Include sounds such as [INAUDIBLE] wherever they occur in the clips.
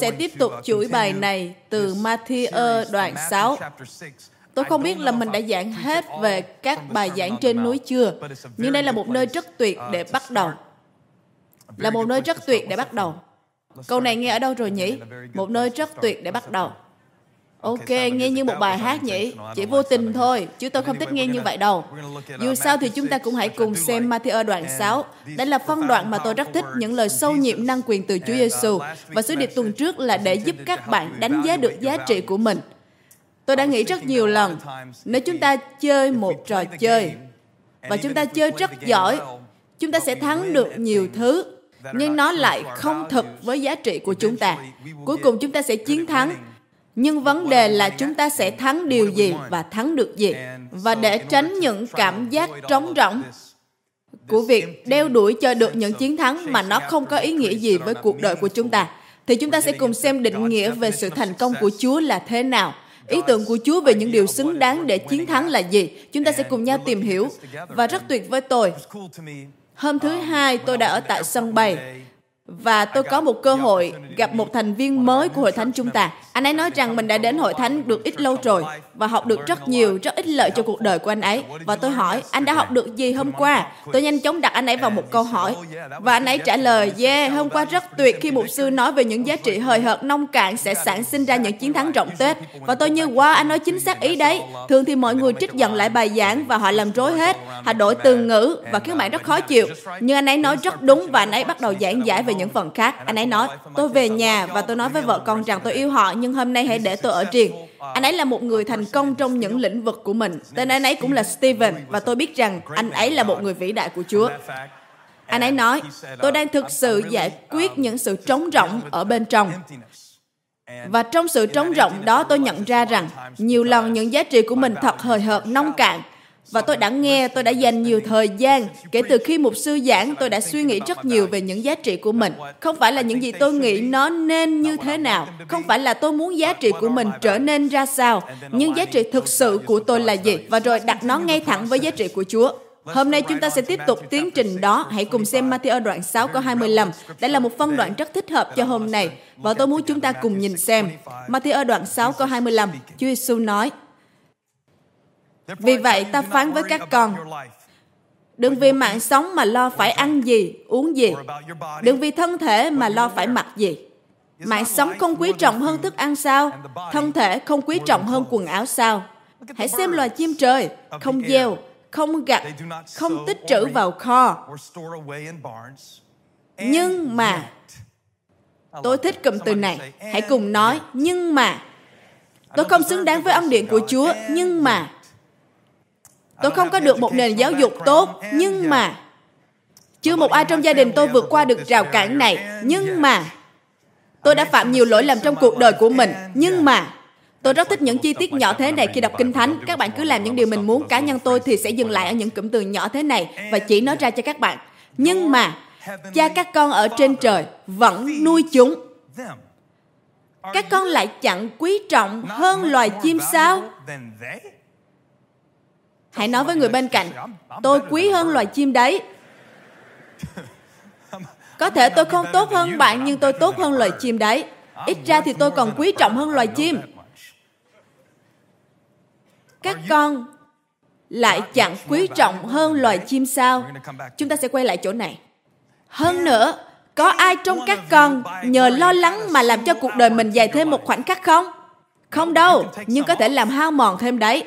Sẽ tiếp tục chuỗi bài này từ Matthew đoạn 6. Tôi không biết là mình đã giảng hết về các bài giảng trên núi chưa, nhưng đây là một nơi rất tuyệt để bắt đầu. Là một nơi rất tuyệt để bắt đầu. Câu này nghe ở đâu rồi nhỉ? Một nơi rất tuyệt để bắt đầu. Ok, nghe như một bài hát nhỉ? Chỉ vô tình thôi, chứ tôi không thích nghe như vậy đâu. Dù sao thì chúng ta cũng hãy cùng xem Matthew đoạn 6. Đây là phân đoạn mà tôi rất thích những lời sâu nhiệm năng quyền từ Chúa Giêsu và sứ điệp tuần trước là để giúp các bạn đánh giá được giá trị của mình. Tôi đã nghĩ rất nhiều lần, nếu chúng ta chơi một trò chơi và chúng ta chơi rất giỏi, chúng ta sẽ thắng được nhiều thứ, nhưng nó lại không thực với giá trị của chúng ta. Cuối cùng chúng ta sẽ chiến thắng nhưng vấn đề là chúng ta sẽ thắng điều gì và thắng được gì và để tránh những cảm giác trống rỗng của việc đeo đuổi cho được những chiến thắng mà nó không có ý nghĩa gì với cuộc đời của chúng ta thì chúng ta sẽ cùng xem định nghĩa về sự thành công của Chúa là thế nào. Ý tưởng của Chúa về những điều xứng đáng để chiến thắng là gì? Chúng ta sẽ cùng nhau tìm hiểu. Và rất tuyệt với tôi. Hôm thứ hai, tôi đã ở tại sân bay và tôi có một cơ hội gặp một thành viên mới của hội thánh chúng ta. Anh ấy nói rằng mình đã đến hội thánh được ít lâu rồi và học được rất nhiều, rất ích lợi cho cuộc đời của anh ấy. Và tôi hỏi, anh đã học được gì hôm qua? Tôi nhanh chóng đặt anh ấy vào một câu hỏi. Và anh ấy trả lời, yeah, hôm qua rất tuyệt khi mục sư nói về những giá trị hời hợt nông cạn sẽ sản sinh ra những chiến thắng rộng Tết. Và tôi như, wow, anh nói chính xác ý đấy. Thường thì mọi người trích dẫn lại bài giảng và họ làm rối hết. Họ đổi từ ngữ và khiến bạn rất khó chịu. Nhưng anh ấy nói rất đúng và anh ấy bắt đầu giảng giải về những phần khác. Anh ấy nói, tôi về nhà và tôi nói với vợ con rằng tôi yêu họ nhưng hôm nay hãy để tôi ở riêng. Anh ấy là một người thành công trong những lĩnh vực của mình. Tên anh ấy cũng là Steven và tôi biết rằng anh ấy là một người vĩ đại của Chúa. Anh ấy nói, tôi đang thực sự giải quyết những sự trống rỗng ở bên trong. Và trong sự trống rỗng đó tôi nhận ra rằng nhiều lần những giá trị của mình thật hời hợt nông cạn và tôi đã nghe, tôi đã dành nhiều thời gian. Kể từ khi mục sư giảng, tôi đã suy nghĩ rất nhiều về những giá trị của mình. Không phải là những gì tôi nghĩ nó nên như thế nào. Không phải là tôi muốn giá trị của mình trở nên ra sao. Nhưng giá trị thực sự của tôi là gì? Và rồi đặt nó ngay thẳng với giá trị của Chúa. Hôm nay chúng ta sẽ tiếp tục tiến trình đó. Hãy cùng xem Matthew đoạn 6 câu 25. Đây là một phân đoạn rất thích hợp cho hôm nay. Và tôi muốn chúng ta cùng nhìn xem. Matthew đoạn 6 câu 25. Chúa Giêsu nói, vì vậy ta phán với các con, đừng vì mạng sống mà lo phải ăn gì, uống gì. Đừng vì thân thể mà lo phải mặc gì. Mạng sống không quý trọng hơn thức ăn sao? Thân thể không quý trọng hơn quần áo sao? Hãy xem loài chim trời, không gieo, không gặt, không tích trữ vào kho. Nhưng mà, tôi thích cụm từ này. Hãy cùng nói, nhưng mà. Tôi không xứng đáng với ân điện của Chúa, nhưng mà Tôi không có được một nền giáo dục tốt, nhưng mà chưa một ai trong gia đình tôi vượt qua được rào cản này, nhưng mà tôi đã phạm nhiều lỗi lầm trong cuộc đời của mình, nhưng mà Tôi rất thích những chi tiết nhỏ thế này khi đọc Kinh Thánh. Các bạn cứ làm những điều mình muốn. Cá nhân tôi thì sẽ dừng lại ở những cụm từ nhỏ thế này và chỉ nói ra cho các bạn. Nhưng mà, cha các con ở trên trời vẫn nuôi chúng. Các con lại chẳng quý trọng hơn loài chim sao? Hãy nói với người bên cạnh, tôi quý hơn loài chim đấy. Có thể tôi không tốt hơn bạn nhưng tôi tốt hơn loài chim đấy. Ít ra thì tôi còn quý trọng hơn loài chim. Các con lại chẳng quý trọng hơn loài chim sao? Chúng ta sẽ quay lại chỗ này. Hơn nữa, có ai trong các con nhờ lo lắng mà làm cho cuộc đời mình dài thêm một khoảnh khắc không? Không đâu, nhưng có thể làm hao mòn thêm đấy.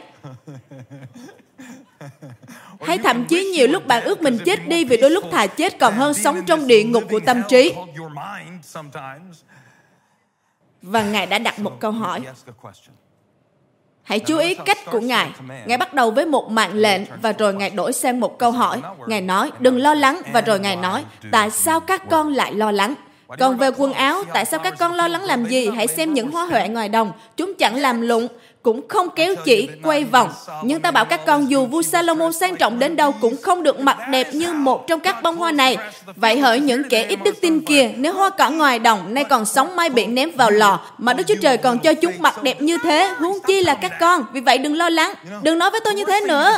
Hay thậm chí nhiều lúc bạn ước mình chết đi vì đôi lúc thà chết còn hơn sống trong địa ngục của tâm trí. Và Ngài đã đặt một câu hỏi. Hãy chú ý cách của Ngài. Ngài bắt đầu với một mạng lệnh và rồi Ngài đổi sang một câu hỏi. Ngài nói, đừng lo lắng và rồi Ngài nói, tại sao các con lại lo lắng? Còn về quần áo, tại sao các con lo lắng làm gì? Hãy xem những hoa huệ ngoài đồng. Chúng chẳng làm lụng, cũng không kéo chỉ quay vòng. Nhưng ta bảo các con dù vua Salomon sang trọng đến đâu cũng không được mặc đẹp như một trong các bông hoa này. Vậy hỡi những kẻ ít đức tin kia, nếu hoa cỏ ngoài đồng nay còn sống mai bị ném vào lò, mà Đức Chúa Trời còn cho chúng mặc đẹp như thế, huống chi là các con. Vì vậy đừng lo lắng, đừng nói với tôi như thế nữa.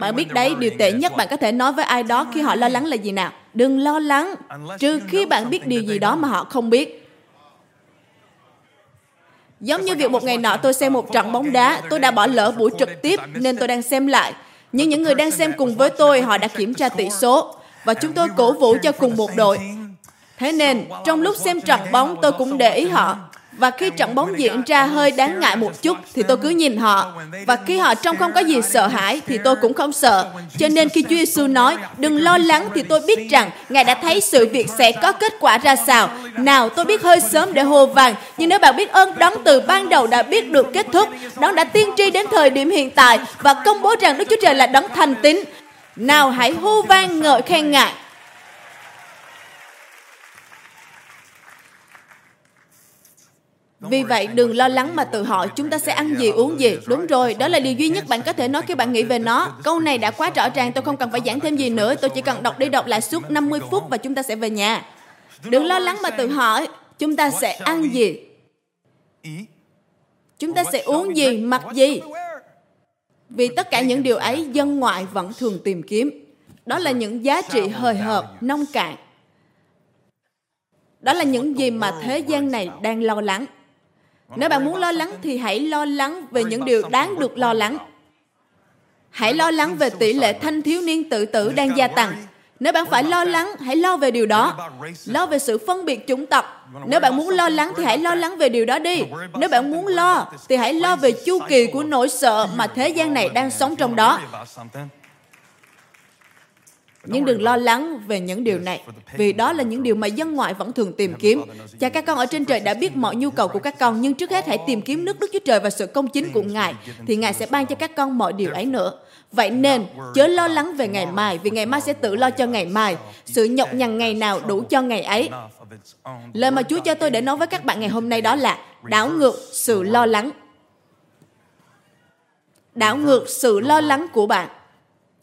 Bạn biết đấy, điều tệ nhất bạn có thể nói với ai đó khi họ lo lắng là gì nào? Đừng lo lắng, trừ khi bạn biết điều gì đó mà họ không biết. Giống như việc một ngày nọ tôi xem một trận bóng đá, tôi đã bỏ lỡ buổi trực tiếp nên tôi đang xem lại. Nhưng những người đang xem cùng với tôi, họ đã kiểm tra tỷ số và chúng tôi cổ vũ cho cùng một đội. Thế nên, trong lúc xem trận bóng, tôi cũng để ý họ. Và khi trận bóng diễn ra hơi đáng ngại một chút thì tôi cứ nhìn họ. Và khi họ trông không có gì sợ hãi thì tôi cũng không sợ. Cho nên khi Chúa Giêsu nói đừng lo lắng thì tôi biết rằng Ngài đã thấy sự việc sẽ có kết quả ra sao. Nào tôi biết hơi sớm để hô vàng nhưng nếu bạn biết ơn đấng từ ban đầu đã biết được kết thúc, đấng đã tiên tri đến thời điểm hiện tại và công bố rằng Đức Chúa Trời là đấng thành tín. Nào hãy hô vang ngợi khen Ngài Vì vậy, đừng lo lắng mà tự hỏi chúng ta sẽ ăn gì, uống gì. Đúng rồi, đó là điều duy nhất bạn có thể nói khi bạn nghĩ về nó. Câu này đã quá rõ ràng, tôi không cần phải giảng thêm gì nữa. Tôi chỉ cần đọc đi đọc lại suốt 50 phút và chúng ta sẽ về nhà. Đừng lo lắng mà tự hỏi, chúng ta sẽ ăn gì? Chúng ta sẽ uống gì, mặc gì? Vì tất cả những điều ấy dân ngoại vẫn thường tìm kiếm. Đó là những giá trị hời hợt, nông cạn. Đó là những gì mà thế gian này đang lo lắng. Nếu bạn muốn lo lắng thì hãy lo lắng về những điều đáng được lo lắng. Hãy lo lắng về tỷ lệ thanh thiếu niên tự tử đang gia tăng. Nếu bạn phải lo lắng, hãy lo về điều đó. Lo về sự phân biệt chủng tộc. Nếu bạn muốn lo lắng thì hãy lo lắng về điều đó đi. Nếu bạn muốn lo thì hãy lo về chu kỳ của nỗi sợ mà thế gian này đang sống trong đó. Nhưng đừng lo lắng về những điều này, vì đó là những điều mà dân ngoại vẫn thường tìm kiếm. Cha các con ở trên trời đã biết mọi nhu cầu của các con, nhưng trước hết hãy tìm kiếm nước Đức Chúa Trời và sự công chính của Ngài, thì Ngài sẽ ban cho các con mọi điều ấy nữa. Vậy nên, chớ lo lắng về ngày mai, vì ngày mai sẽ tự lo cho ngày mai. Sự nhọc nhằn ngày nào đủ cho ngày ấy. Lời mà Chúa cho tôi để nói với các bạn ngày hôm nay đó là đảo ngược sự lo lắng. Đảo ngược sự lo lắng của bạn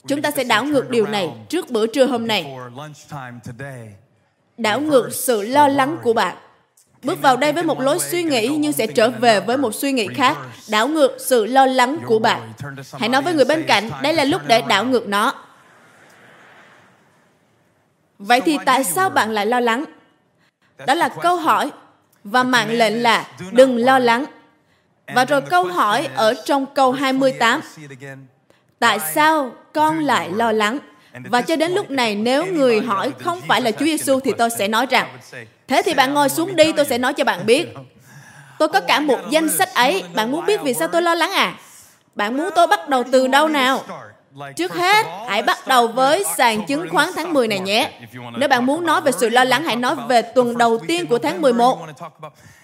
Chúng ta sẽ đảo ngược điều này trước bữa trưa hôm nay. Đảo ngược sự lo lắng của bạn. Bước vào đây với một lối suy nghĩ nhưng sẽ trở về với một suy nghĩ khác. Đảo ngược sự lo lắng của bạn. Hãy nói với người bên cạnh, đây là lúc để đảo ngược nó. Vậy thì tại sao bạn lại lo lắng? Đó là câu hỏi và mạng lệnh là đừng lo lắng. Và rồi câu hỏi ở trong câu 28 Tại sao con lại lo lắng? Và cho đến lúc này nếu người hỏi không phải là Chúa Giêsu thì tôi sẽ nói rằng Thế thì bạn ngồi xuống đi tôi sẽ nói cho bạn biết. [LAUGHS] Tôi có cả một danh sách ấy. Bạn muốn biết vì sao tôi lo lắng à? Bạn muốn tôi bắt đầu từ đâu nào? Trước hết, hãy bắt đầu với sàn chứng khoán tháng 10 này nhé. Nếu bạn muốn nói về sự lo lắng, hãy nói về tuần đầu tiên của tháng 11.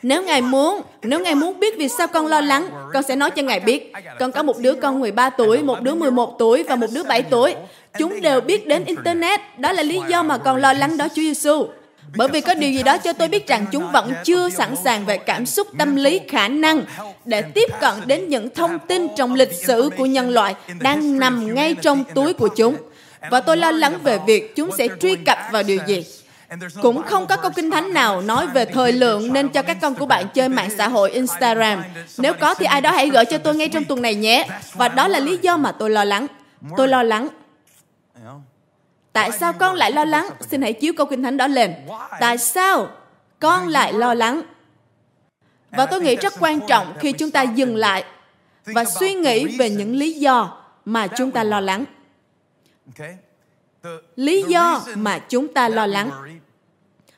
Nếu Ngài muốn, nếu Ngài muốn biết vì sao con lo lắng, con sẽ nói cho Ngài biết. Con có một đứa con 13 tuổi, một đứa 11 tuổi và một đứa 7 tuổi. Chúng đều biết đến Internet. Đó là lý do mà con lo lắng đó Chúa Giêsu. Bởi vì có điều gì đó cho tôi biết rằng chúng vẫn chưa sẵn sàng về cảm xúc tâm lý khả năng để tiếp cận đến những thông tin trong lịch sử của nhân loại đang nằm ngay trong túi của chúng. Và tôi lo lắng về việc chúng sẽ truy cập vào điều gì. Cũng không có câu kinh thánh nào nói về thời lượng nên cho các con của bạn chơi mạng xã hội Instagram. Nếu có thì ai đó hãy gửi cho tôi ngay trong tuần này nhé. Và đó là lý do mà tôi lo lắng. Tôi lo lắng Tại sao con lại lo lắng? Xin hãy chiếu câu kinh thánh đó lên. Tại sao con lại lo lắng? Và tôi nghĩ rất quan trọng khi chúng ta dừng lại và suy nghĩ về những lý do mà chúng ta lo lắng. Lý do mà chúng ta lo lắng.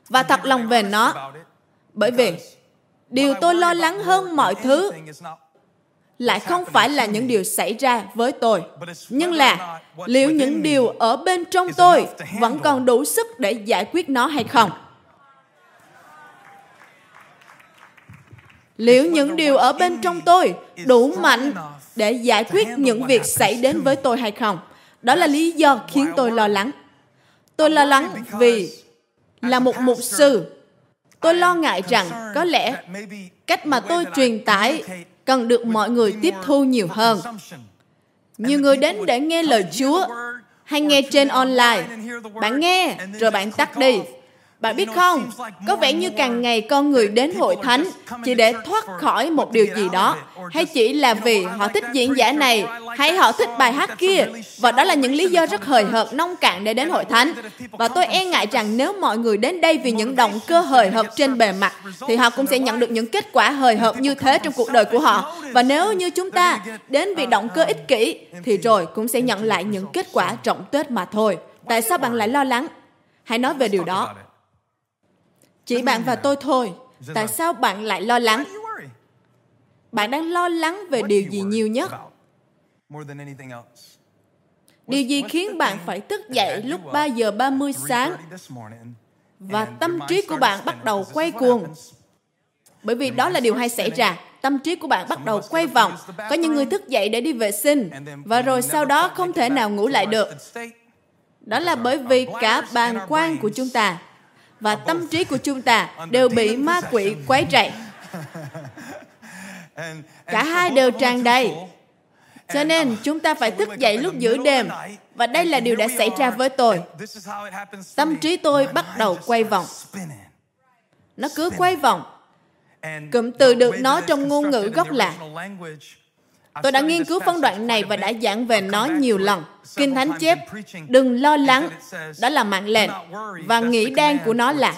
Và thật lòng về nó. Bởi vì điều tôi lo lắng hơn mọi thứ lại không phải là những điều xảy ra với tôi. Nhưng là, liệu những điều ở bên trong tôi vẫn còn đủ sức để giải quyết nó hay không? Liệu những điều ở bên trong tôi đủ mạnh để giải quyết những việc xảy đến với tôi hay không? Đó là lý do khiến tôi lo lắng. Tôi lo lắng vì là một mục sư. Tôi lo ngại rằng có lẽ cách mà tôi truyền tải cần được mọi người tiếp thu nhiều hơn. Nhiều người đến để nghe lời Chúa hay nghe trên online. Bạn nghe rồi bạn tắt đi. Bạn biết không, có vẻ như càng ngày con người đến hội thánh chỉ để thoát khỏi một điều gì đó, hay chỉ là vì họ thích diễn giả này, hay họ thích bài hát kia, và đó là những lý do rất hời hợt, nông cạn để đến hội thánh. Và tôi e ngại rằng nếu mọi người đến đây vì những động cơ hời hợt trên bề mặt, thì họ cũng sẽ nhận được những kết quả hời hợt như thế trong cuộc đời của họ. Và nếu như chúng ta đến vì động cơ ích kỷ, thì rồi cũng sẽ nhận lại những kết quả trọng tết mà thôi. Tại sao bạn lại lo lắng? Hãy nói về điều đó. Chỉ bạn và tôi thôi. Tại sao bạn lại lo lắng? Bạn đang lo lắng về điều gì nhiều nhất? Điều gì khiến bạn phải thức dậy lúc 3 giờ 30 sáng và tâm trí của bạn bắt đầu quay cuồng? Bởi vì đó là điều hay xảy ra. Tâm trí của bạn bắt đầu quay vòng. Có những người thức dậy để đi vệ sinh và rồi sau đó không thể nào ngủ lại được. Đó là bởi vì cả bàn quan của chúng ta và tâm trí của chúng ta đều bị ma quỷ quấy rầy. [LAUGHS] Cả hai đều tràn đầy. Cho nên chúng ta phải thức dậy lúc giữa đêm. Và đây là điều đã xảy ra với tôi. Tâm trí tôi bắt đầu quay vòng. Nó cứ quay vòng. Cụm từ được nói trong ngôn ngữ gốc là Tôi đã nghiên cứu phân đoạn này và đã giảng về nó nhiều lần. Kinh Thánh chép, đừng lo lắng, đó là mạng lệnh. Và nghĩ đen của nó là,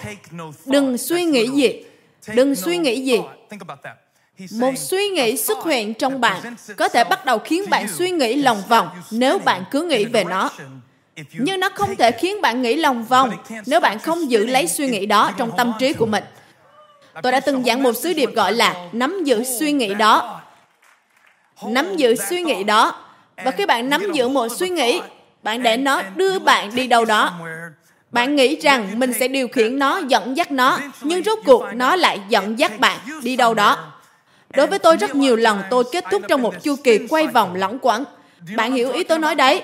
đừng suy nghĩ gì, đừng suy nghĩ gì. Một suy nghĩ xuất hiện trong bạn có thể bắt đầu khiến bạn suy nghĩ lòng vòng nếu bạn cứ nghĩ về nó. Nhưng nó không thể khiến bạn nghĩ lòng vòng nếu bạn không giữ lấy suy nghĩ đó trong tâm trí của mình. Tôi đã từng giảng một sứ điệp gọi là nắm giữ suy nghĩ đó nắm giữ suy nghĩ đó. và khi bạn nắm giữ một suy nghĩ bạn để nó đưa bạn đi đâu đó. bạn nghĩ rằng mình sẽ điều khiển nó dẫn dắt nó nhưng rốt cuộc nó lại dẫn dắt bạn đi đâu đó. đối với tôi rất nhiều lần tôi kết thúc trong một chu kỳ quay vòng lẳng quẩn bạn hiểu ý tôi nói đấy.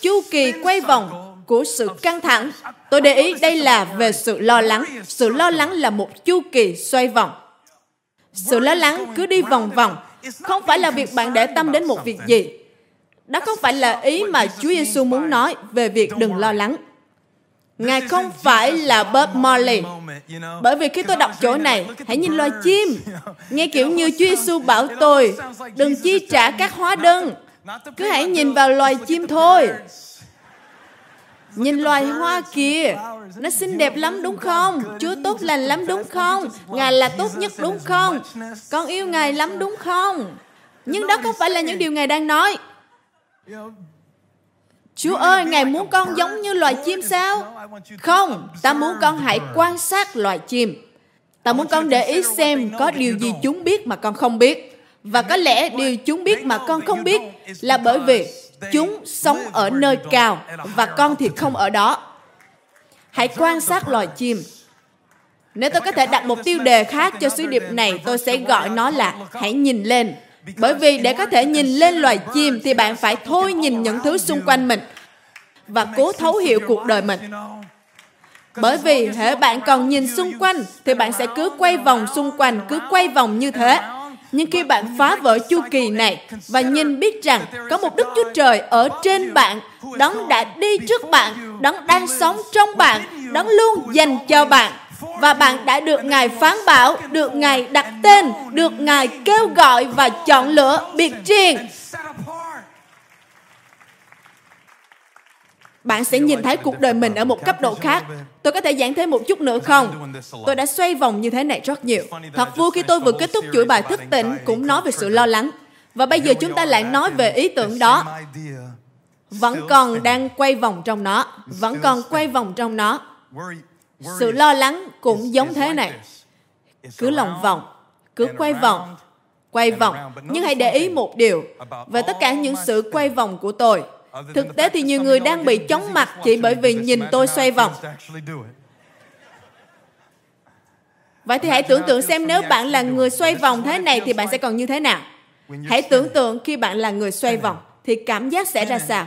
Chu kỳ quay vòng của sự căng thẳng tôi để ý đây là về sự lo lắng. sự lo lắng là một chu kỳ xoay vòng. Sự lo lắng cứ đi vòng vòng không phải là việc bạn để tâm đến một việc gì. Đó không phải là ý mà Chúa Giêsu muốn nói về việc đừng lo lắng. Ngài không phải là Bob Marley. Bởi vì khi tôi đọc chỗ này, hãy nhìn loài chim. [LAUGHS] Nghe kiểu như Chúa Giêsu bảo tôi, đừng chi trả các hóa đơn. Cứ hãy nhìn vào loài chim thôi. Nhìn loài hoa kìa, nó xinh đẹp lắm đúng không? Chúa tốt lành lắm đúng không? Ngài là tốt nhất đúng không? Con yêu Ngài lắm đúng không? Nhưng đó không phải là những điều Ngài đang nói. Chúa ơi, Ngài muốn con giống như loài chim sao? Không, ta muốn con hãy quan sát loài chim. Ta muốn con để ý xem có điều gì chúng biết mà con không biết. Và có lẽ điều chúng biết mà con không biết là bởi vì Chúng sống ở nơi cao và con thì không ở đó. Hãy quan sát loài chim. Nếu tôi có thể đặt một tiêu đề khác cho sứ điệp này, tôi sẽ gọi nó là hãy nhìn lên. Bởi vì để có thể nhìn lên loài chim thì bạn phải thôi nhìn những thứ xung quanh mình và cố thấu hiểu cuộc đời mình. Bởi vì hệ bạn còn nhìn xung quanh thì bạn sẽ cứ quay vòng xung quanh, cứ quay vòng như thế nhưng khi bạn phá vỡ chu kỳ này và nhìn biết rằng có một Đức Chúa Trời ở trên bạn, đấng đã đi trước bạn, đấng đang sống trong bạn, đấng luôn dành cho bạn. Và bạn đã được Ngài phán bảo, được Ngài đặt tên, được Ngài kêu gọi và chọn lựa biệt riêng. Bạn sẽ nhìn thấy cuộc đời mình ở một cấp độ khác. Tôi có thể giảng thêm một chút nữa không? Tôi đã xoay vòng như thế này rất nhiều. Thật vui khi tôi vừa kết thúc chuỗi bài thức tỉnh cũng nói về sự lo lắng. Và bây giờ chúng ta lại nói về ý tưởng đó. Vẫn còn đang quay vòng trong nó. Vẫn còn quay vòng trong nó. Sự lo lắng cũng giống thế này. Cứ lòng vòng, cứ quay vòng, quay vòng. Nhưng hãy để ý một điều về tất cả những sự quay vòng của tôi Thực tế thì nhiều người đang bị chóng mặt chỉ bởi vì nhìn tôi xoay vòng. Vậy thì hãy tưởng tượng xem nếu bạn là người xoay vòng thế này thì bạn sẽ còn như thế nào? Hãy tưởng tượng khi bạn là người xoay vòng thì cảm giác sẽ ra sao?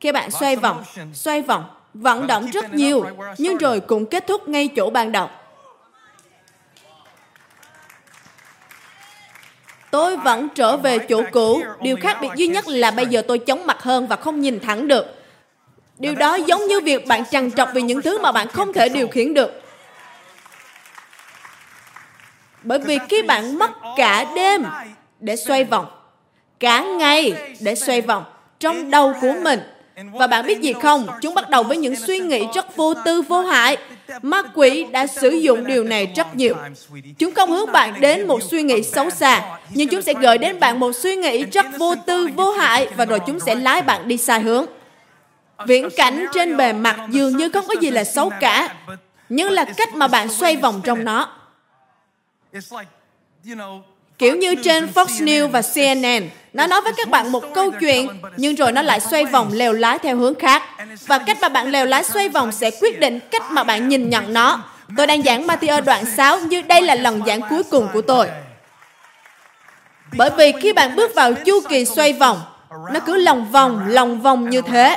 Khi bạn xoay vòng, xoay vòng, vận động rất nhiều nhưng rồi cũng kết thúc ngay chỗ ban đầu. Tôi vẫn trở về chỗ cũ. Điều khác biệt duy nhất là bây giờ tôi chóng mặt hơn và không nhìn thẳng được. Điều đó giống như việc bạn trằn trọc vì những thứ mà bạn không thể điều khiển được. Bởi vì khi bạn mất cả đêm để xoay vòng, cả ngày để xoay vòng trong đầu của mình, và bạn biết gì không? Chúng bắt đầu với những suy nghĩ rất vô tư, vô hại. Ma quỷ đã sử dụng điều này rất nhiều. Chúng không hướng bạn đến một suy nghĩ xấu xa, nhưng chúng sẽ gợi đến bạn một suy nghĩ rất vô tư, vô hại, và rồi chúng sẽ lái bạn đi sai hướng. Viễn cảnh trên bề mặt dường như không có gì là xấu cả, nhưng là cách mà bạn xoay vòng trong nó. Kiểu như trên Fox News và CNN, nó nói với các bạn một câu chuyện, nhưng rồi nó lại xoay vòng lèo lái theo hướng khác. Và cách mà bạn lèo lái xoay vòng sẽ quyết định cách mà bạn nhìn nhận nó. Tôi đang giảng Matthew đoạn 6 như đây là lần giảng cuối cùng của tôi. Bởi vì khi bạn bước vào chu kỳ xoay vòng, nó cứ lòng vòng, lòng vòng như thế.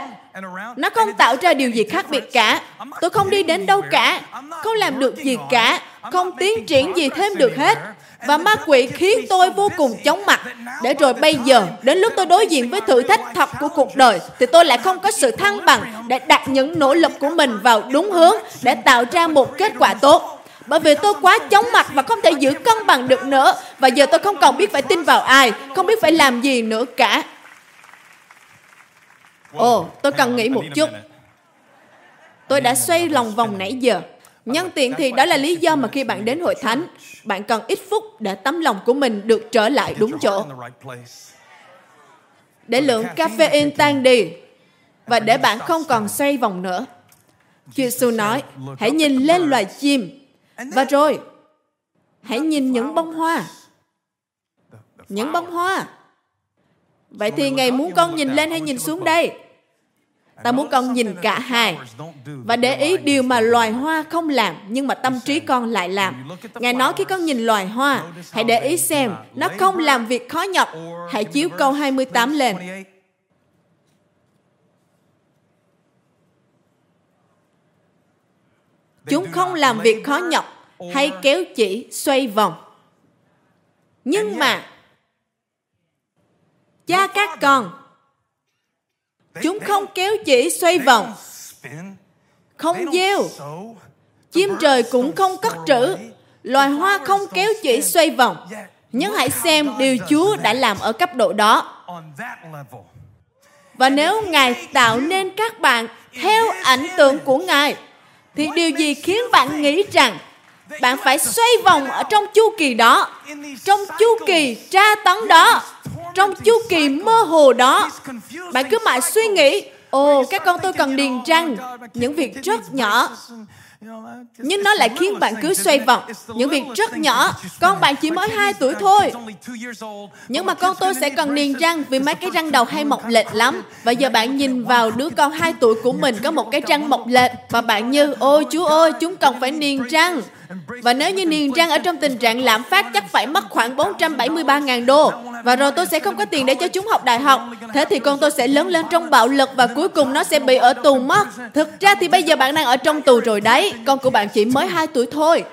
Nó không tạo ra điều gì khác biệt cả. Tôi không đi đến đâu cả, không làm được gì cả, không tiến triển gì thêm được hết. Và ma quỷ khiến tôi vô cùng chóng mặt. Để rồi bây giờ, đến lúc tôi đối diện với thử thách thật của cuộc đời, thì tôi lại không có sự thăng bằng để đặt những nỗ lực của mình vào đúng hướng để tạo ra một kết quả tốt. Bởi vì tôi quá chóng mặt và không thể giữ cân bằng được nữa. Và giờ tôi không còn biết phải tin vào ai, không biết phải làm gì nữa cả. Ồ, tôi cần nghĩ một chút. Tôi đã xoay lòng vòng nãy giờ. Nhân tiện thì đó là lý do mà khi bạn đến hội thánh, bạn cần ít phút để tấm lòng của mình được trở lại đúng chỗ. Để lượng caffeine tan đi và để bạn không còn xoay vòng nữa. Chúa Giêsu nói, hãy nhìn lên loài chim và rồi hãy nhìn những bông hoa. Những bông hoa. Vậy thì Ngài muốn con nhìn lên hay nhìn xuống đây? Ta muốn con nhìn cả hai. và để ý điều mà loài hoa không làm nhưng mà tâm trí con lại làm. ngài nói khi con nhìn loài hoa hãy để ý xem nó không làm việc khó nhọc. hãy chiếu câu 28 lên. Chúng không làm việc khó nhọc hay kéo chỉ xoay vòng. Nhưng mà cha các con Chúng không kéo chỉ xoay vòng, không gieo. Chim trời cũng không cất trữ. Loài hoa không kéo chỉ xoay vòng. Nhưng hãy xem điều Chúa đã làm ở cấp độ đó. Và nếu Ngài tạo nên các bạn theo ảnh tượng của Ngài, thì điều gì khiến bạn nghĩ rằng bạn phải xoay vòng ở trong chu kỳ đó, trong chu kỳ tra tấn đó, trong chu kỳ mơ hồ đó. Bạn cứ mãi suy nghĩ ồ các con tôi cần điền răng những việc rất nhỏ. Nhưng nó lại khiến bạn cứ xoay vòng những việc rất nhỏ. Con bạn chỉ mới 2 tuổi thôi. Nhưng mà con tôi sẽ cần niềng răng vì mấy cái răng đầu hay mọc lệch lắm. Và giờ bạn nhìn vào đứa con 2 tuổi của mình có một cái răng mọc lệch và bạn như ôi chú ơi chúng cần phải niềng răng và nếu như niền trang ở trong tình trạng lạm phát chắc phải mất khoảng 473.000 đô và rồi tôi sẽ không có tiền để cho chúng học đại học. Thế thì con tôi sẽ lớn lên trong bạo lực và cuối cùng nó sẽ bị ở tù mất. Thực ra thì bây giờ bạn đang ở trong tù rồi đấy. Con của bạn chỉ mới 2 tuổi thôi.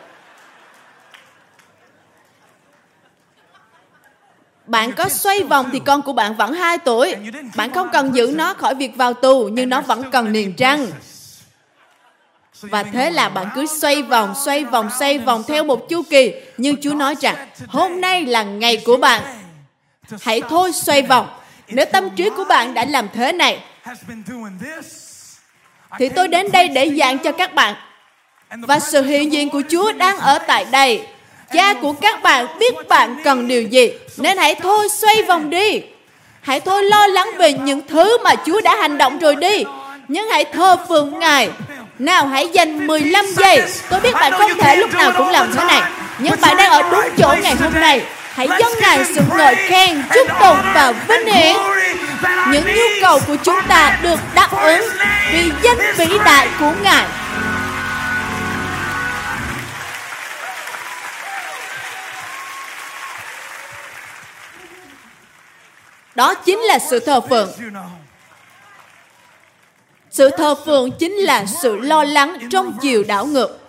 Bạn có xoay vòng thì con của bạn vẫn 2 tuổi. Bạn không cần giữ nó khỏi việc vào tù, nhưng nó vẫn cần niềng trăng. Và thế là bạn cứ xoay vòng, xoay vòng, xoay vòng theo một chu kỳ. Nhưng Chúa nói rằng, hôm nay là ngày của bạn hãy thôi xoay vòng nếu tâm trí của bạn đã làm thế này thì tôi đến đây để giảng cho các bạn và sự hiện diện của Chúa đang ở tại đây. Cha của các bạn biết bạn cần điều gì, nên hãy thôi xoay vòng đi. Hãy thôi lo lắng về những thứ mà Chúa đã hành động rồi đi. Nhưng hãy thờ phượng Ngài. Nào hãy dành 15 giây. Tôi biết bạn không thể lúc nào cũng làm thế này. Nhưng bạn đang ở đúng chỗ ngày hôm nay. Hãy dâng ngài sự ngợi khen chúc tụng và vinh hiển những nhu cầu của chúng ta được đáp ứng vì danh vĩ đại của ngài. Đó chính là sự thờ phượng sự thờ phượng chính là sự lo lắng trong chiều đảo ngược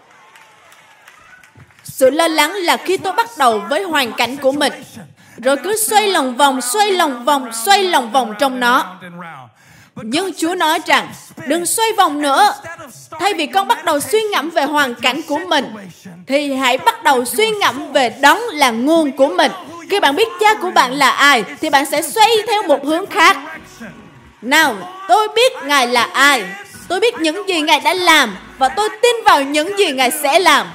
sự lo lắng là khi tôi bắt đầu với hoàn cảnh của mình, rồi cứ xoay lòng vòng, xoay lòng vòng, xoay lòng vòng trong nó. Nhưng Chúa nói rằng, đừng xoay vòng nữa. Thay vì con bắt đầu suy ngẫm về hoàn cảnh của mình, thì hãy bắt đầu suy ngẫm về đấng là nguồn của mình. Khi bạn biết cha của bạn là ai, thì bạn sẽ xoay theo một hướng khác. Nào, tôi biết Ngài là ai. Tôi biết những gì Ngài đã làm và tôi tin vào những gì Ngài sẽ làm.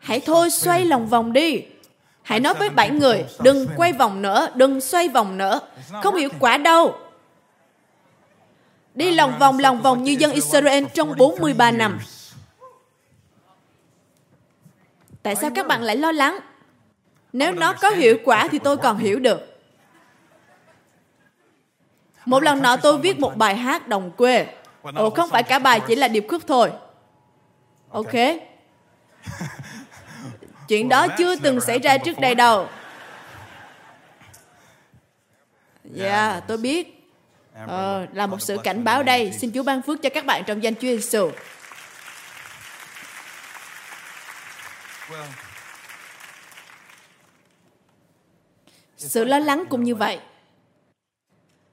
Hãy thôi xoay lòng vòng đi. Hãy nói với bảy người, đừng quay vòng nữa, đừng xoay vòng nữa. Không hiệu quả đâu. Đi lòng vòng lòng vòng như dân Israel trong 43 năm. Tại sao các bạn lại lo lắng? Nếu nó có hiệu quả thì tôi còn hiểu được. Một lần nọ tôi viết một bài hát đồng quê. Ồ, không phải cả bài chỉ là điệp khúc thôi. Ok. [LAUGHS] Chuyện đó chưa từng xảy ra trước đây đâu. Dạ, yeah, tôi biết. Ờ, là một sự cảnh báo đây. Xin Chúa ban phước cho các bạn trong danh Chúa Giêsu. Sự lo lắng cũng như vậy.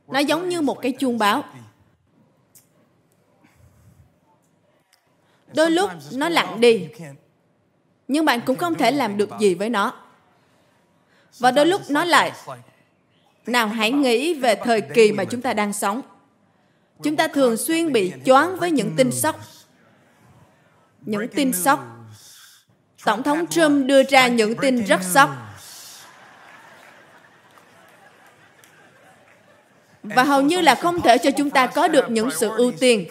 Nó giống như một cái chuông báo. Đôi lúc nó lặng đi, nhưng bạn cũng không thể làm được gì với nó. Và đôi lúc nó lại, nào hãy nghĩ về thời kỳ mà chúng ta đang sống. Chúng ta thường xuyên bị choáng với những tin sốc. Những tin sốc. Tổng thống Trump đưa ra những tin rất sốc. Và hầu như là không thể cho chúng ta có được những sự ưu tiên.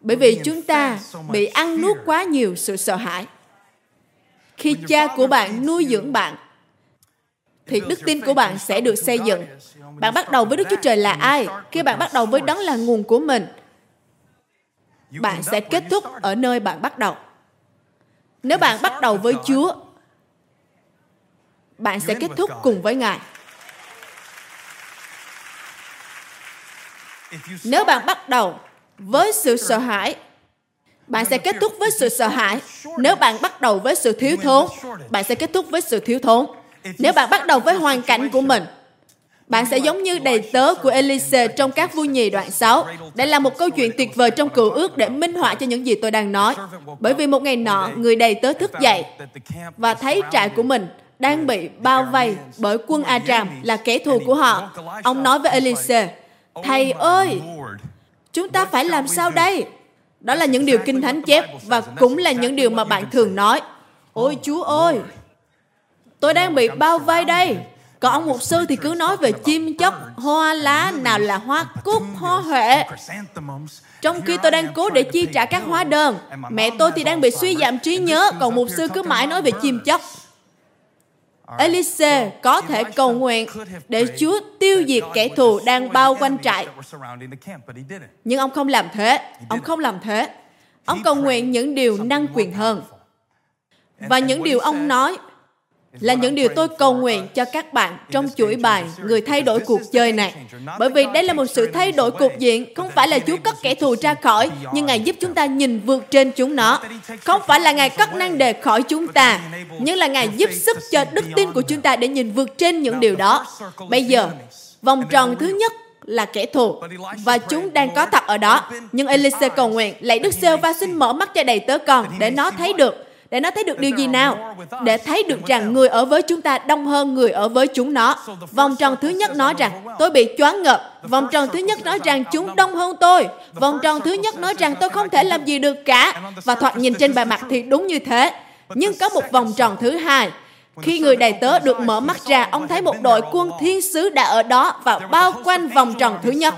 Bởi vì chúng ta bị ăn nuốt quá nhiều sự sợ hãi. Khi cha của bạn nuôi dưỡng bạn, thì đức tin của bạn sẽ được xây dựng. Bạn bắt đầu với Đức Chúa Trời là ai? Khi bạn bắt đầu với đấng là nguồn của mình, bạn sẽ kết thúc ở nơi bạn bắt đầu. Nếu bạn bắt đầu với Chúa, bạn sẽ kết thúc cùng với Ngài. Nếu bạn bắt đầu với sự sợ hãi, bạn sẽ kết thúc với sự sợ hãi. Nếu bạn bắt đầu với sự thiếu thốn, bạn sẽ kết thúc với sự thiếu thốn. Nếu bạn bắt đầu với hoàn cảnh của mình, bạn sẽ giống như đầy tớ của Elise trong các vua nhì đoạn 6. Đây là một câu chuyện tuyệt vời trong cựu ước để minh họa cho những gì tôi đang nói. Bởi vì một ngày nọ, người đầy tớ thức dậy và thấy trại của mình đang bị bao vây bởi quân Aram là kẻ thù của họ. Ông nói với Elise, Thầy ơi, chúng ta phải làm sao đây? Đó là những điều Kinh Thánh chép và cũng là những điều mà bạn thường nói. Ôi Chúa ơi, tôi đang bị bao vây đây. Còn ông mục sư thì cứ nói về chim chóc, hoa lá, nào là hoa cúc, hoa huệ. Trong khi tôi đang cố để chi trả các hóa đơn, mẹ tôi thì đang bị suy giảm trí nhớ, còn mục sư cứ mãi nói về chim chóc. Elise có thể cầu nguyện để Chúa tiêu diệt kẻ thù đang bao quanh trại. Nhưng ông không làm thế. Ông không làm thế. Ông cầu nguyện những điều năng quyền hơn. Và những điều ông nói là những điều tôi cầu nguyện cho các bạn trong chuỗi bài Người thay đổi cuộc chơi này. Bởi vì đây là một sự thay đổi cục diện, không phải là Chúa cất kẻ thù ra khỏi, nhưng Ngài giúp chúng ta nhìn vượt trên chúng nó. Không phải là Ngài cất năng đề khỏi chúng ta, nhưng là Ngài giúp sức cho đức tin của chúng ta để nhìn vượt trên những điều đó. Bây giờ, vòng tròn thứ nhất là kẻ thù và chúng đang có thật ở đó. Nhưng Elise cầu nguyện, lạy Đức giê va xin mở mắt cho đầy tớ con để nó thấy được để nó thấy được điều gì nào? Để thấy được rằng người ở với chúng ta đông hơn người ở với chúng nó. Vòng tròn thứ nhất nói rằng tôi bị choáng ngợp. Vòng tròn thứ nhất nói rằng chúng đông hơn tôi. Vòng tròn thứ nhất nói rằng tôi không thể làm gì được cả. Và thoạt nhìn trên bề mặt thì đúng như thế. Nhưng có một vòng tròn thứ hai. Khi người đầy tớ được mở mắt ra, ông thấy một đội quân thiên sứ đã ở đó và bao quanh vòng tròn thứ nhất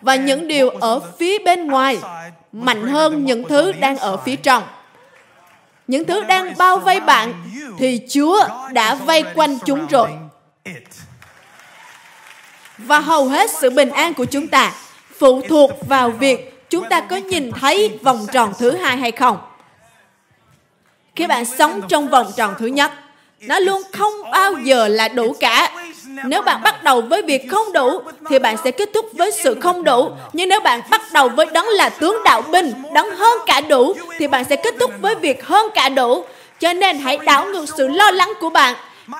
và những điều ở phía bên ngoài mạnh hơn những thứ đang ở phía trong. Những thứ đang bao vây bạn thì Chúa đã vây quanh chúng rồi. Và hầu hết sự bình an của chúng ta phụ thuộc vào việc chúng ta có nhìn thấy vòng tròn thứ hai hay không. Khi bạn sống trong vòng tròn thứ nhất, nó luôn không bao giờ là đủ cả. Nếu bạn bắt đầu với việc không đủ, thì bạn sẽ kết thúc với sự không đủ. Nhưng nếu bạn bắt đầu với đấng là tướng đạo binh, đấng hơn cả đủ, thì bạn sẽ kết thúc với việc hơn cả đủ. Cho nên hãy đảo ngược sự lo lắng của bạn.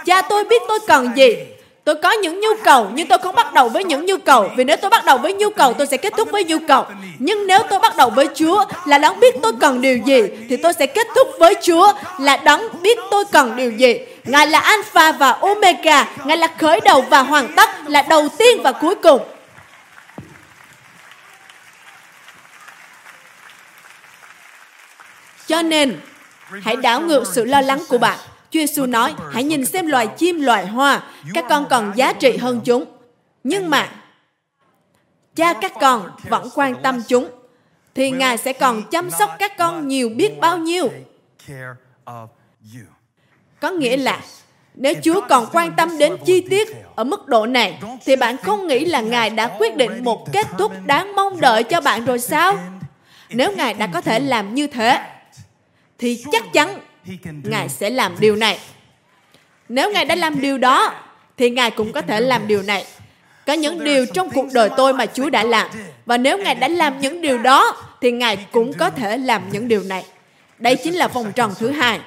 Cha tôi biết tôi cần gì, Tôi có những nhu cầu nhưng tôi không bắt đầu với những nhu cầu vì nếu tôi bắt đầu với nhu cầu tôi sẽ kết thúc với nhu cầu. Nhưng nếu tôi bắt đầu với Chúa là đấng biết tôi cần điều gì thì tôi sẽ kết thúc với Chúa là đấng biết tôi cần điều gì. Ngài là Alpha và Omega, Ngài là khởi đầu và hoàn tất, là đầu tiên và cuối cùng. Cho nên, hãy đảo ngược sự lo lắng của bạn Chúa Giêsu nói, hãy nhìn xem loài chim, loài hoa, các con còn giá trị hơn chúng. Nhưng mà, cha các con vẫn quan tâm chúng, thì Ngài sẽ còn chăm sóc các con nhiều biết bao nhiêu. Có nghĩa là, nếu Chúa còn quan tâm đến chi tiết ở mức độ này, thì bạn không nghĩ là Ngài đã quyết định một kết thúc đáng mong đợi cho bạn rồi sao? Nếu Ngài đã có thể làm như thế, thì chắc chắn Ngài sẽ làm điều này. Nếu Ngài đã làm điều đó, thì Ngài cũng có thể làm điều này. Có những điều trong cuộc đời tôi mà Chúa đã làm. Và nếu Ngài đã làm những điều đó, thì Ngài cũng có thể làm những điều này. Đây chính là vòng tròn thứ hai,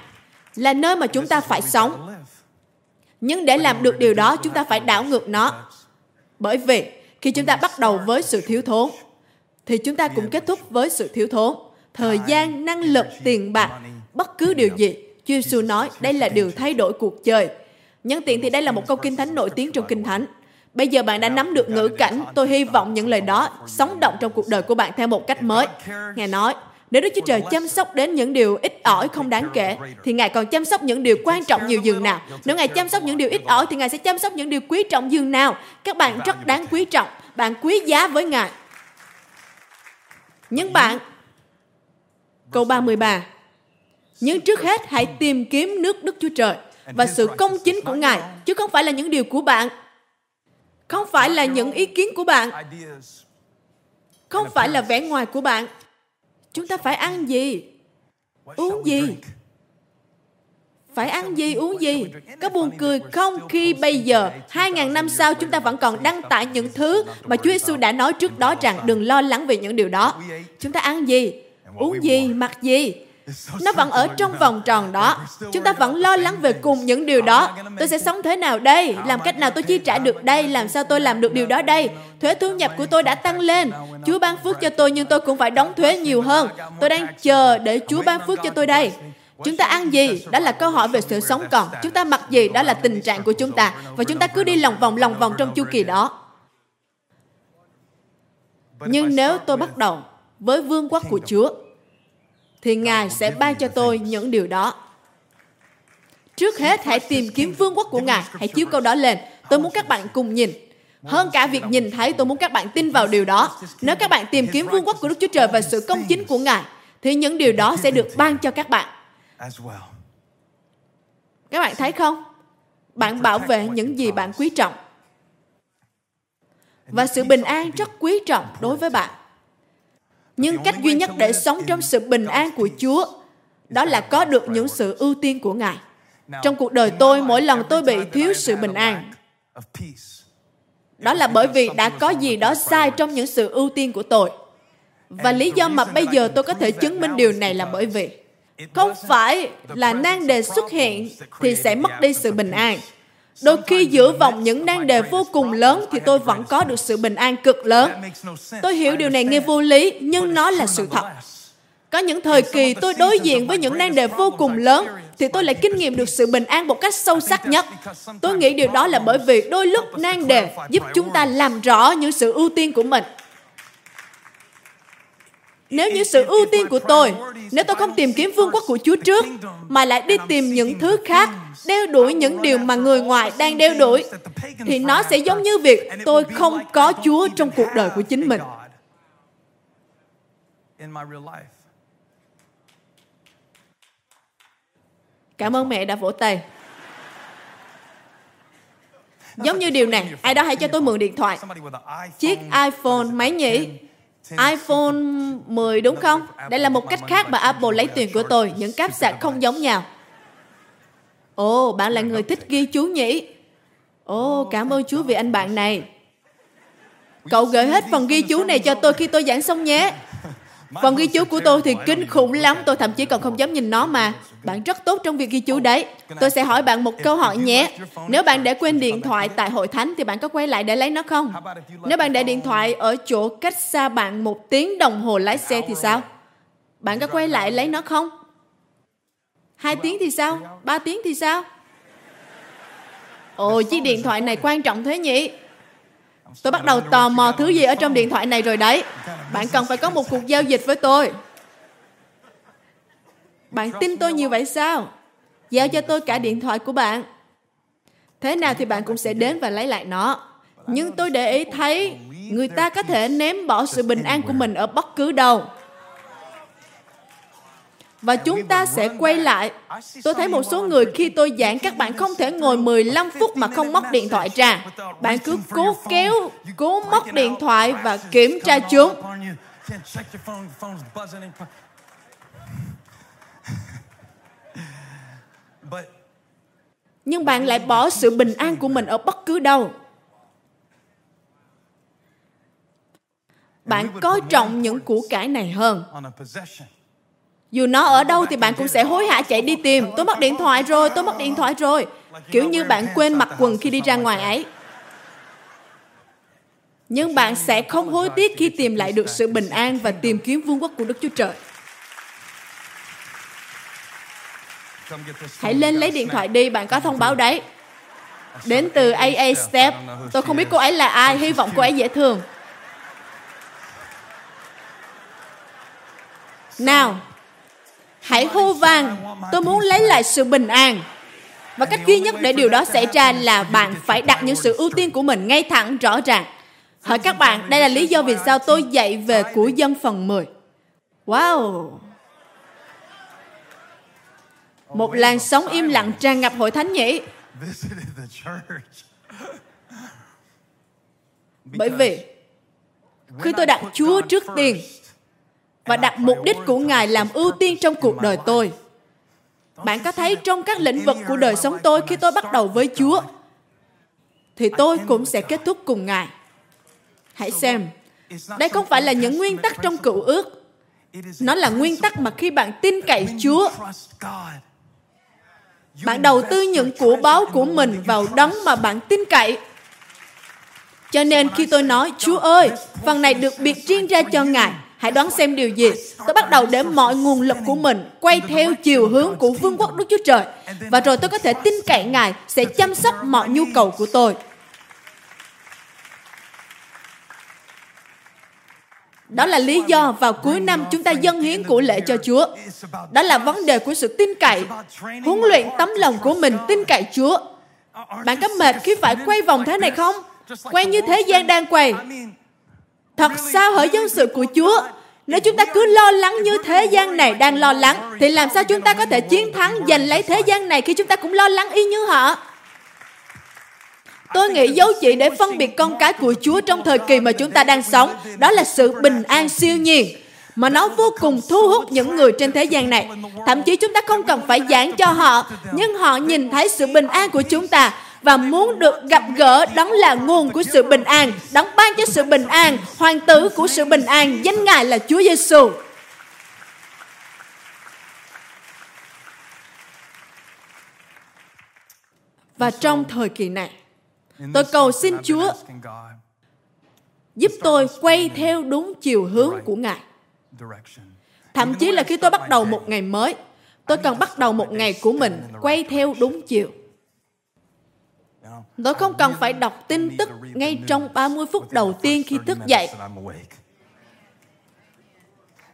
là nơi mà chúng ta phải sống. Nhưng để làm được điều đó, chúng ta phải đảo ngược nó. Bởi vì khi chúng ta bắt đầu với sự thiếu thốn, thì chúng ta cũng kết thúc với sự thiếu thốn. Thời gian, năng lực, tiền bạc bất cứ điều gì. Chúa Giêsu nói đây là điều thay đổi cuộc chơi. Nhân tiện thì đây là một câu kinh thánh nổi tiếng trong kinh thánh. Bây giờ bạn đã nắm được ngữ cảnh, tôi hy vọng những lời đó sống động trong cuộc đời của bạn theo một cách mới. Ngài nói, nếu Đức Chúa Trời chăm sóc đến những điều ít ỏi không đáng kể, thì Ngài còn chăm sóc những điều quan trọng nhiều dường nào. Nếu Ngài chăm sóc những điều ít ỏi, thì Ngài sẽ chăm sóc những điều quý trọng dường nào. Các bạn rất đáng quý trọng, bạn quý giá với Ngài. Nhưng bạn, câu 33, nhưng trước hết hãy tìm kiếm nước Đức Chúa Trời và sự công chính của Ngài, chứ không phải là những điều của bạn. Không phải là những ý kiến của bạn. Không phải là vẻ ngoài của bạn. Chúng ta phải ăn gì? Uống gì? Phải ăn gì, uống gì? Có buồn cười không khi bây giờ, 2.000 năm sau chúng ta vẫn còn đăng tải những thứ mà Chúa Giêsu đã nói trước đó rằng đừng lo lắng về những điều đó. Chúng ta ăn gì? Uống gì? Mặc gì? Nó vẫn ở trong vòng tròn đó chúng ta vẫn lo lắng về cùng những điều đó tôi sẽ sống thế nào đây làm cách nào tôi chi trả được đây làm sao tôi làm được điều đó đây thuế thu nhập của tôi đã tăng lên chúa ban phước cho tôi nhưng tôi cũng phải đóng thuế nhiều hơn tôi đang chờ để chúa ban phước cho tôi đây Chúng ta ăn gì? Đó là câu hỏi về sự sống còn. Chúng ta mặc gì? Đó là tình trạng của chúng ta. Và chúng ta cứ đi lòng vòng lòng vòng trong chu kỳ đó. Nhưng nếu tôi bắt đầu với vương quốc của Chúa, thì Ngài sẽ ban cho tôi những điều đó. Trước hết, hãy tìm kiếm vương quốc của Ngài. Hãy chiếu câu đó lên. Tôi muốn các bạn cùng nhìn. Hơn cả việc nhìn thấy, tôi muốn các bạn tin vào điều đó. Nếu các bạn tìm kiếm vương quốc của Đức Chúa Trời và sự công chính của Ngài, thì những điều đó sẽ được ban cho các bạn. Các bạn thấy không? Bạn bảo vệ những gì bạn quý trọng. Và sự bình an rất quý trọng đối với bạn. Nhưng cách duy nhất để sống trong sự bình an của Chúa đó là có được những sự ưu tiên của Ngài. Trong cuộc đời tôi, mỗi lần tôi bị thiếu sự bình an, đó là bởi vì đã có gì đó sai trong những sự ưu tiên của tôi. Và lý do mà bây giờ tôi có thể chứng minh điều này là bởi vì không phải là nan đề xuất hiện thì sẽ mất đi sự bình an Đôi khi giữa vòng những nan đề vô cùng lớn thì tôi vẫn có được sự bình an cực lớn. Tôi hiểu điều này nghe vô lý, nhưng nó là sự thật. Có những thời kỳ tôi đối diện với những nan đề vô cùng lớn thì tôi lại kinh nghiệm được sự bình an một cách sâu sắc nhất. Tôi nghĩ điều đó là bởi vì đôi lúc nan đề giúp chúng ta làm rõ những sự ưu tiên của mình. Nếu như sự ưu tiên của tôi, nếu tôi không tìm kiếm vương quốc của Chúa trước, mà lại đi tìm những thứ khác, đeo đuổi những điều mà người ngoài đang đeo đuổi, thì nó sẽ giống như việc tôi không có Chúa trong cuộc đời của chính mình. Cảm ơn mẹ đã vỗ tay. Giống như điều này, ai đó hãy cho tôi mượn điện thoại. Chiếc iPhone máy nhỉ? iPhone 10 đúng không? Đây là một cách khác mà Apple lấy tiền của tôi. Những cáp sạc không giống nhau. Ồ, bạn là người thích ghi chú nhỉ? Ồ, cảm ơn Chúa vì anh bạn này. Cậu gửi hết phần ghi chú này cho tôi khi tôi giảng xong nhé. Phần ghi chú của tôi thì kinh khủng lắm, tôi thậm chí còn không dám nhìn nó mà. Bạn rất tốt trong việc ghi chú đấy. Tôi sẽ hỏi bạn một câu hỏi nhé. Nếu bạn để quên điện thoại tại hội thánh thì bạn có quay lại để lấy nó không? Nếu bạn để điện thoại ở chỗ cách xa bạn một tiếng đồng hồ lái xe thì sao? Bạn có quay lại lấy nó không? Hai tiếng thì sao? Ba tiếng thì sao? Ồ, chiếc điện thoại này quan trọng thế nhỉ? Tôi bắt đầu tò mò thứ gì ở trong điện thoại này rồi đấy. Bạn cần phải có một cuộc giao dịch với tôi. Bạn tin tôi nhiều vậy sao? Giao cho tôi cả điện thoại của bạn. Thế nào thì bạn cũng sẽ đến và lấy lại nó. Nhưng tôi để ý thấy người ta có thể ném bỏ sự bình an của mình ở bất cứ đâu và chúng ta sẽ quay lại. Tôi thấy một số người khi tôi giảng các bạn không thể ngồi 15 phút mà không móc điện thoại ra. Bạn cứ cố kéo, cố móc điện thoại và kiểm tra chúng. Nhưng bạn lại bỏ sự bình an của mình ở bất cứ đâu. Bạn coi trọng những của cải này hơn dù nó ở đâu thì bạn cũng sẽ hối hả chạy đi tìm. Tôi mất điện thoại rồi, tôi mất điện thoại rồi. Kiểu như bạn quên mặc quần khi đi ra ngoài ấy. Nhưng bạn sẽ không hối tiếc khi tìm lại được sự bình an và tìm kiếm vương quốc của Đức Chúa Trời. Hãy lên lấy điện thoại đi, bạn có thông báo đấy. Đến từ AA Step. Tôi không biết cô ấy là ai, hy vọng cô ấy dễ thương. Nào, Hãy hô vang, tôi muốn lấy lại sự bình an. Và cách duy nhất để điều đó xảy ra là bạn phải đặt những sự ưu tiên của mình ngay thẳng rõ ràng. Hỏi các bạn, đây là lý do vì sao tôi dạy về của dân phần 10. Wow! Một làn sóng im lặng tràn ngập hội thánh nhỉ? Bởi vì khi tôi đặt Chúa trước tiên, và đặt mục đích của Ngài làm ưu tiên trong cuộc đời tôi. Bạn có thấy trong các lĩnh vực của đời sống tôi khi tôi bắt đầu với Chúa, thì tôi cũng sẽ kết thúc cùng Ngài. Hãy xem, đây không phải là những nguyên tắc trong cựu ước. Nó là nguyên tắc mà khi bạn tin cậy Chúa, bạn đầu tư những của báo của mình vào đấng mà bạn tin cậy. Cho nên khi tôi nói, Chúa ơi, phần này được biệt riêng ra cho Ngài, Hãy đoán xem điều gì. Tôi bắt đầu để mọi nguồn lực của mình quay theo chiều hướng của vương quốc Đức Chúa Trời. Và rồi tôi có thể tin cậy Ngài sẽ chăm sóc mọi nhu cầu của tôi. Đó là lý do vào cuối năm chúng ta dâng hiến của lễ cho Chúa. Đó là vấn đề của sự tin cậy, huấn luyện tấm lòng của mình tin cậy Chúa. Bạn có mệt khi phải quay vòng thế này không? Quay như thế gian đang quay. Thật sao hỡi dân sự của Chúa? Nếu chúng ta cứ lo lắng như thế gian này đang lo lắng, thì làm sao chúng ta có thể chiến thắng giành lấy thế gian này khi chúng ta cũng lo lắng y như họ? Tôi nghĩ dấu chỉ để phân biệt con cái của Chúa trong thời kỳ mà chúng ta đang sống, đó là sự bình an siêu nhiên mà nó vô cùng thu hút những người trên thế gian này. Thậm chí chúng ta không cần phải giảng cho họ, nhưng họ nhìn thấy sự bình an của chúng ta và muốn được gặp gỡ đấng là nguồn của sự bình an, đấng ban cho sự bình an, hoàng tử của sự bình an, danh Ngài là Chúa Giêsu. Và trong thời kỳ này, tôi cầu xin Chúa giúp tôi quay theo đúng chiều hướng của Ngài. Thậm chí là khi tôi bắt đầu một ngày mới, tôi cần bắt đầu một ngày của mình quay theo đúng chiều. Tôi không cần phải đọc tin tức ngay trong 30 phút đầu tiên khi thức dậy.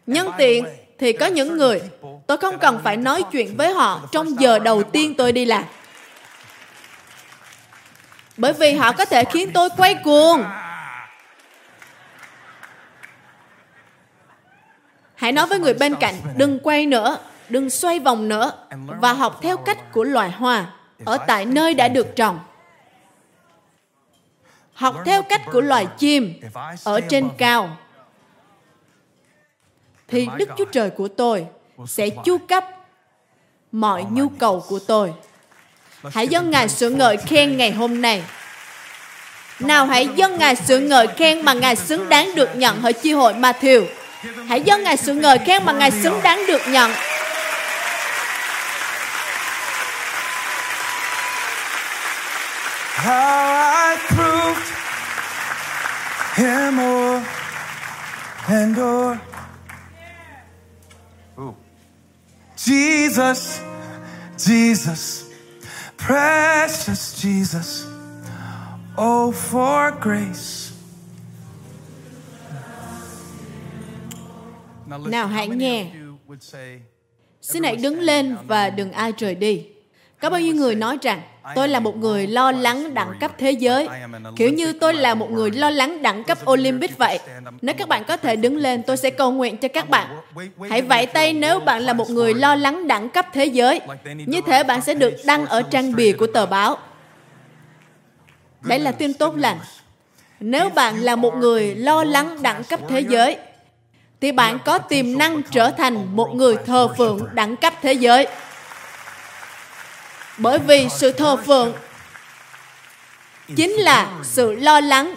Nhân tiện thì có những người tôi không cần phải nói chuyện với họ trong giờ đầu tiên tôi đi làm. Bởi vì họ có thể khiến tôi quay cuồng. Hãy nói với người bên cạnh, đừng quay nữa, đừng xoay vòng nữa và học theo cách của loài hoa ở tại nơi đã được trồng học theo cách của loài chim ở trên cao. Thì đức chúa trời của tôi sẽ chu cấp mọi nhu cầu của tôi. Hãy dâng ngài sự ngợi khen ngày hôm nay. Nào hãy dâng Ngài sự ngợi khen mà Ngài xứng đáng được nhận ở chi hội Matthew. Hãy dâng Ngài sự ngợi khen mà Ngài xứng đáng được nhận. How I him more and more. Ooh. Jesus, Jesus, precious Jesus. Oh, for grace. Nào hãy nghe. Xin hãy đứng lên và đừng ai rời đi. Có bao nhiêu người nói rằng tôi là một người lo lắng đẳng cấp thế giới, kiểu như tôi là một người lo lắng đẳng cấp Olympic vậy. Nếu các bạn có thể đứng lên, tôi sẽ cầu nguyện cho các bạn. Hãy vẫy tay nếu bạn là một người lo lắng đẳng cấp thế giới. Như thế bạn sẽ được đăng ở trang bìa của tờ báo. Đây là tin tốt lành. Nếu bạn là một người lo lắng đẳng cấp thế giới, thì bạn có tiềm năng trở thành một người thờ phượng đẳng cấp thế giới. Bởi vì sự thờ phượng chính là sự lo lắng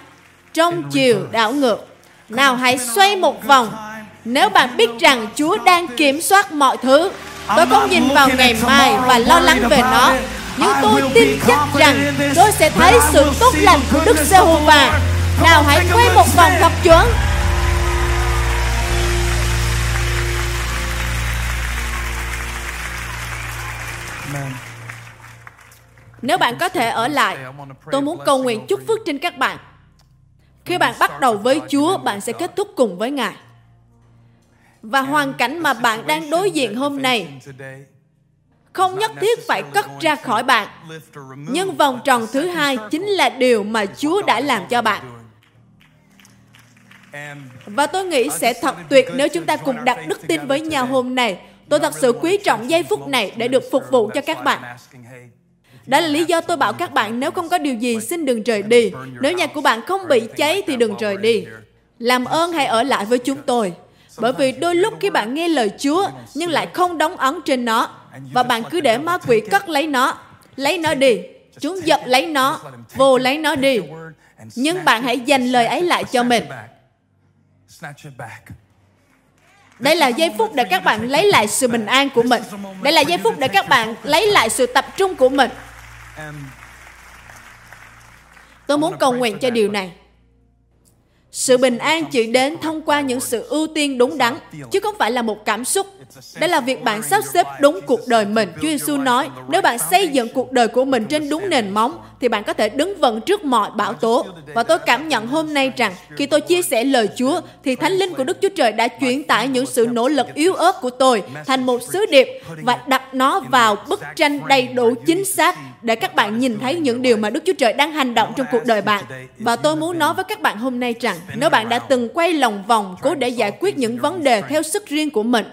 trong chiều đảo ngược. Nào hãy xoay một vòng. Nếu bạn biết rằng Chúa đang kiểm soát mọi thứ, tôi không nhìn vào ngày mai và lo lắng về nó. Nhưng tôi tin chắc rằng tôi sẽ thấy sự tốt lành của Đức Giê-hô-va. Nào hãy quay một vòng thật chuẩn. Nếu bạn có thể ở lại, tôi muốn cầu nguyện chúc phước trên các bạn. Khi bạn bắt đầu với Chúa, bạn sẽ kết thúc cùng với Ngài. Và hoàn cảnh mà bạn đang đối diện hôm nay không nhất thiết phải cất ra khỏi bạn. Nhưng vòng tròn thứ hai chính là điều mà Chúa đã làm cho bạn. Và tôi nghĩ sẽ thật tuyệt nếu chúng ta cùng đặt đức tin với nhau hôm nay. Tôi thật sự quý trọng giây phút này để được phục vụ cho các bạn. Đó là lý do tôi bảo các bạn nếu không có điều gì xin đừng rời đi. Nếu nhà của bạn không bị cháy thì đừng rời đi. Làm ơn hãy ở lại với chúng tôi. Bởi vì đôi lúc khi bạn nghe lời Chúa nhưng lại không đóng ấn trên nó và bạn cứ để ma quỷ cất lấy nó, lấy nó đi. Chúng giật lấy nó, vô lấy nó đi. Nhưng bạn hãy dành lời ấy lại cho mình. Đây là giây phút để các bạn lấy lại sự bình an của mình. Đây là giây phút để các bạn lấy lại sự tập trung của mình. Tôi muốn cầu nguyện cho điều này. Sự bình an chỉ đến thông qua những sự ưu tiên đúng đắn, chứ không phải là một cảm xúc. Đây là việc bạn sắp xếp đúng cuộc đời mình. Chúa Giêsu nói, nếu bạn xây dựng cuộc đời của mình trên đúng nền móng, thì bạn có thể đứng vững trước mọi bão tố. Và tôi cảm nhận hôm nay rằng, khi tôi chia sẻ lời Chúa, thì Thánh Linh của Đức Chúa Trời đã chuyển tải những sự nỗ lực yếu ớt của tôi thành một sứ điệp và đặt nó vào bức tranh đầy đủ chính xác để các bạn nhìn thấy những điều mà Đức Chúa Trời đang hành động trong cuộc đời bạn. Và tôi muốn nói với các bạn hôm nay rằng, nếu bạn đã từng quay lòng vòng cố để giải quyết những vấn đề theo sức riêng của mình,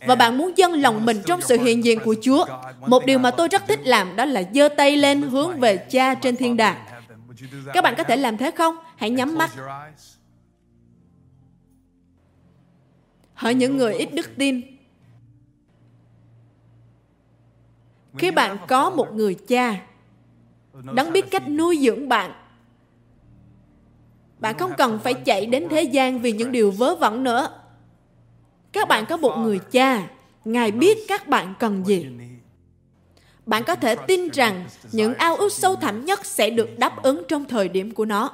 và bạn muốn dâng lòng mình trong sự hiện diện của Chúa. Một điều mà tôi rất thích làm đó là giơ tay lên hướng về Cha trên thiên đàng. Các bạn có thể làm thế không? Hãy nhắm mắt. Hỏi những người ít đức tin. Khi bạn có một người cha đấng biết cách nuôi dưỡng bạn bạn không cần phải chạy đến thế gian vì những điều vớ vẩn nữa các bạn có một người cha, ngài biết các bạn cần gì. Bạn có thể tin rằng những ao ước sâu thẳm nhất sẽ được đáp ứng trong thời điểm của nó.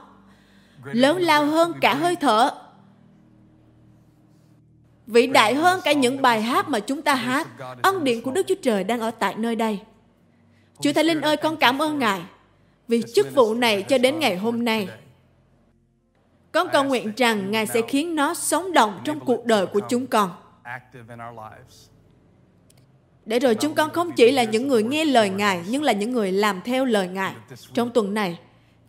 Lớn lao hơn cả hơi thở. Vĩ đại hơn cả những bài hát mà chúng ta hát. Ân điện của đức chúa trời đang ở tại nơi đây. Chúa thánh linh ơi, con cảm ơn ngài vì chức vụ này cho đến ngày hôm nay con cầu nguyện rằng Ngài sẽ khiến nó sống động trong cuộc đời của chúng con. Để rồi chúng con không chỉ là những người nghe lời Ngài, nhưng là những người làm theo lời Ngài. Trong tuần này,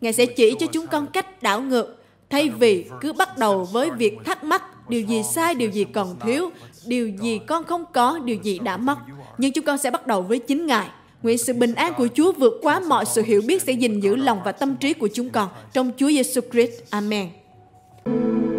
Ngài sẽ chỉ cho chúng con cách đảo ngược, thay vì cứ bắt đầu với việc thắc mắc điều gì sai, điều gì còn thiếu, điều gì con không có, điều gì đã mất. Nhưng chúng con sẽ bắt đầu với chính Ngài. Nguyện sự bình an của Chúa vượt quá mọi sự hiểu biết sẽ gìn giữ lòng và tâm trí của chúng con. Trong Chúa Giêsu Christ. Amen. Thank you.